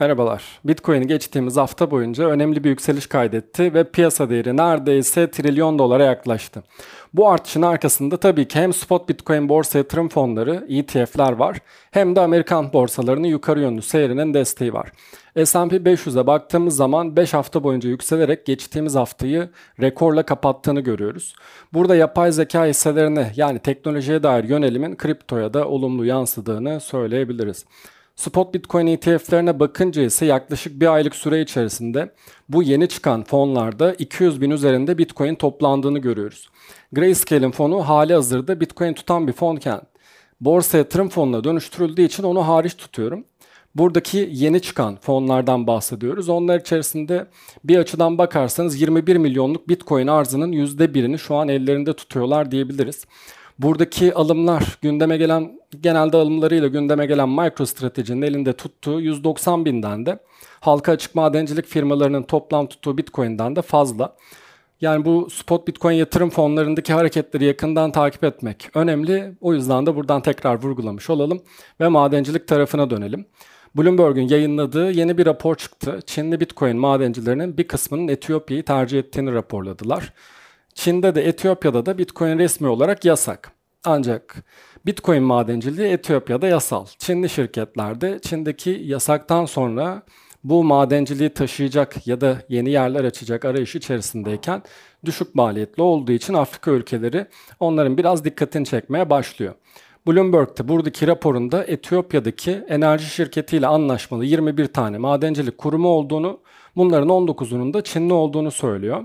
Merhabalar. Bitcoin geçtiğimiz hafta boyunca önemli bir yükseliş kaydetti ve piyasa değeri neredeyse trilyon dolara yaklaştı. Bu artışın arkasında tabii ki hem spot Bitcoin borsa yatırım fonları, ETF'ler var hem de Amerikan borsalarının yukarı yönlü seyrinin desteği var. S&P 500'e baktığımız zaman 5 hafta boyunca yükselerek geçtiğimiz haftayı rekorla kapattığını görüyoruz. Burada yapay zeka hisselerine yani teknolojiye dair yönelimin kriptoya da olumlu yansıdığını söyleyebiliriz. Spot Bitcoin ETF'lerine bakınca ise yaklaşık bir aylık süre içerisinde bu yeni çıkan fonlarda 200 bin üzerinde Bitcoin toplandığını görüyoruz. Grayscale'in fonu hali hazırda Bitcoin tutan bir fonken borsa yatırım fonuna dönüştürüldüğü için onu hariç tutuyorum. Buradaki yeni çıkan fonlardan bahsediyoruz. Onlar içerisinde bir açıdan bakarsanız 21 milyonluk Bitcoin arzının %1'ini şu an ellerinde tutuyorlar diyebiliriz. Buradaki alımlar gündeme gelen genelde alımlarıyla gündeme gelen MicroStrategy'nin elinde tuttuğu 190 binden de halka açık madencilik firmalarının toplam tuttuğu Bitcoin'den de fazla. Yani bu spot Bitcoin yatırım fonlarındaki hareketleri yakından takip etmek önemli. O yüzden de buradan tekrar vurgulamış olalım ve madencilik tarafına dönelim. Bloomberg'un yayınladığı yeni bir rapor çıktı. Çinli Bitcoin madencilerinin bir kısmının Etiyopya'yı tercih ettiğini raporladılar. Çin'de de Etiyopya'da da Bitcoin resmi olarak yasak. Ancak Bitcoin madenciliği Etiyopya'da yasal. Çinli şirketlerde Çin'deki yasaktan sonra bu madenciliği taşıyacak ya da yeni yerler açacak arayış içerisindeyken düşük maliyetli olduğu için Afrika ülkeleri onların biraz dikkatini çekmeye başlıyor. Bloomberg'de buradaki raporunda Etiyopya'daki enerji şirketiyle anlaşmalı 21 tane madencilik kurumu olduğunu, bunların 19'unun da Çinli olduğunu söylüyor.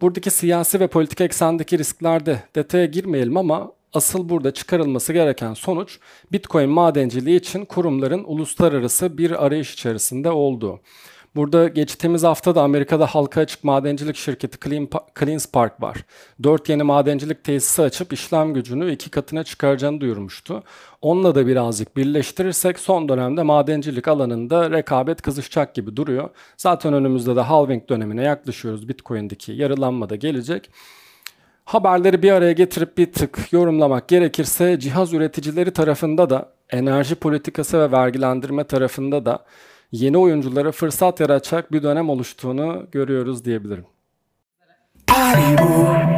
Buradaki siyasi ve politik eksendeki risklerde detaya girmeyelim ama asıl burada çıkarılması gereken sonuç Bitcoin madenciliği için kurumların uluslararası bir arayış içerisinde olduğu. Burada geçtiğimiz hafta da Amerika'da halka açık madencilik şirketi Clean, CleanSpark var. Dört yeni madencilik tesisi açıp işlem gücünü iki katına çıkaracağını duyurmuştu. Onunla da birazcık birleştirirsek son dönemde madencilik alanında rekabet kızışacak gibi duruyor. Zaten önümüzde de halving dönemine yaklaşıyoruz. Bitcoin'deki yarılanma da gelecek. Haberleri bir araya getirip bir tık yorumlamak gerekirse cihaz üreticileri tarafında da enerji politikası ve vergilendirme tarafında da yeni oyunculara fırsat yaratacak bir dönem oluştuğunu görüyoruz diyebilirim. Haribo.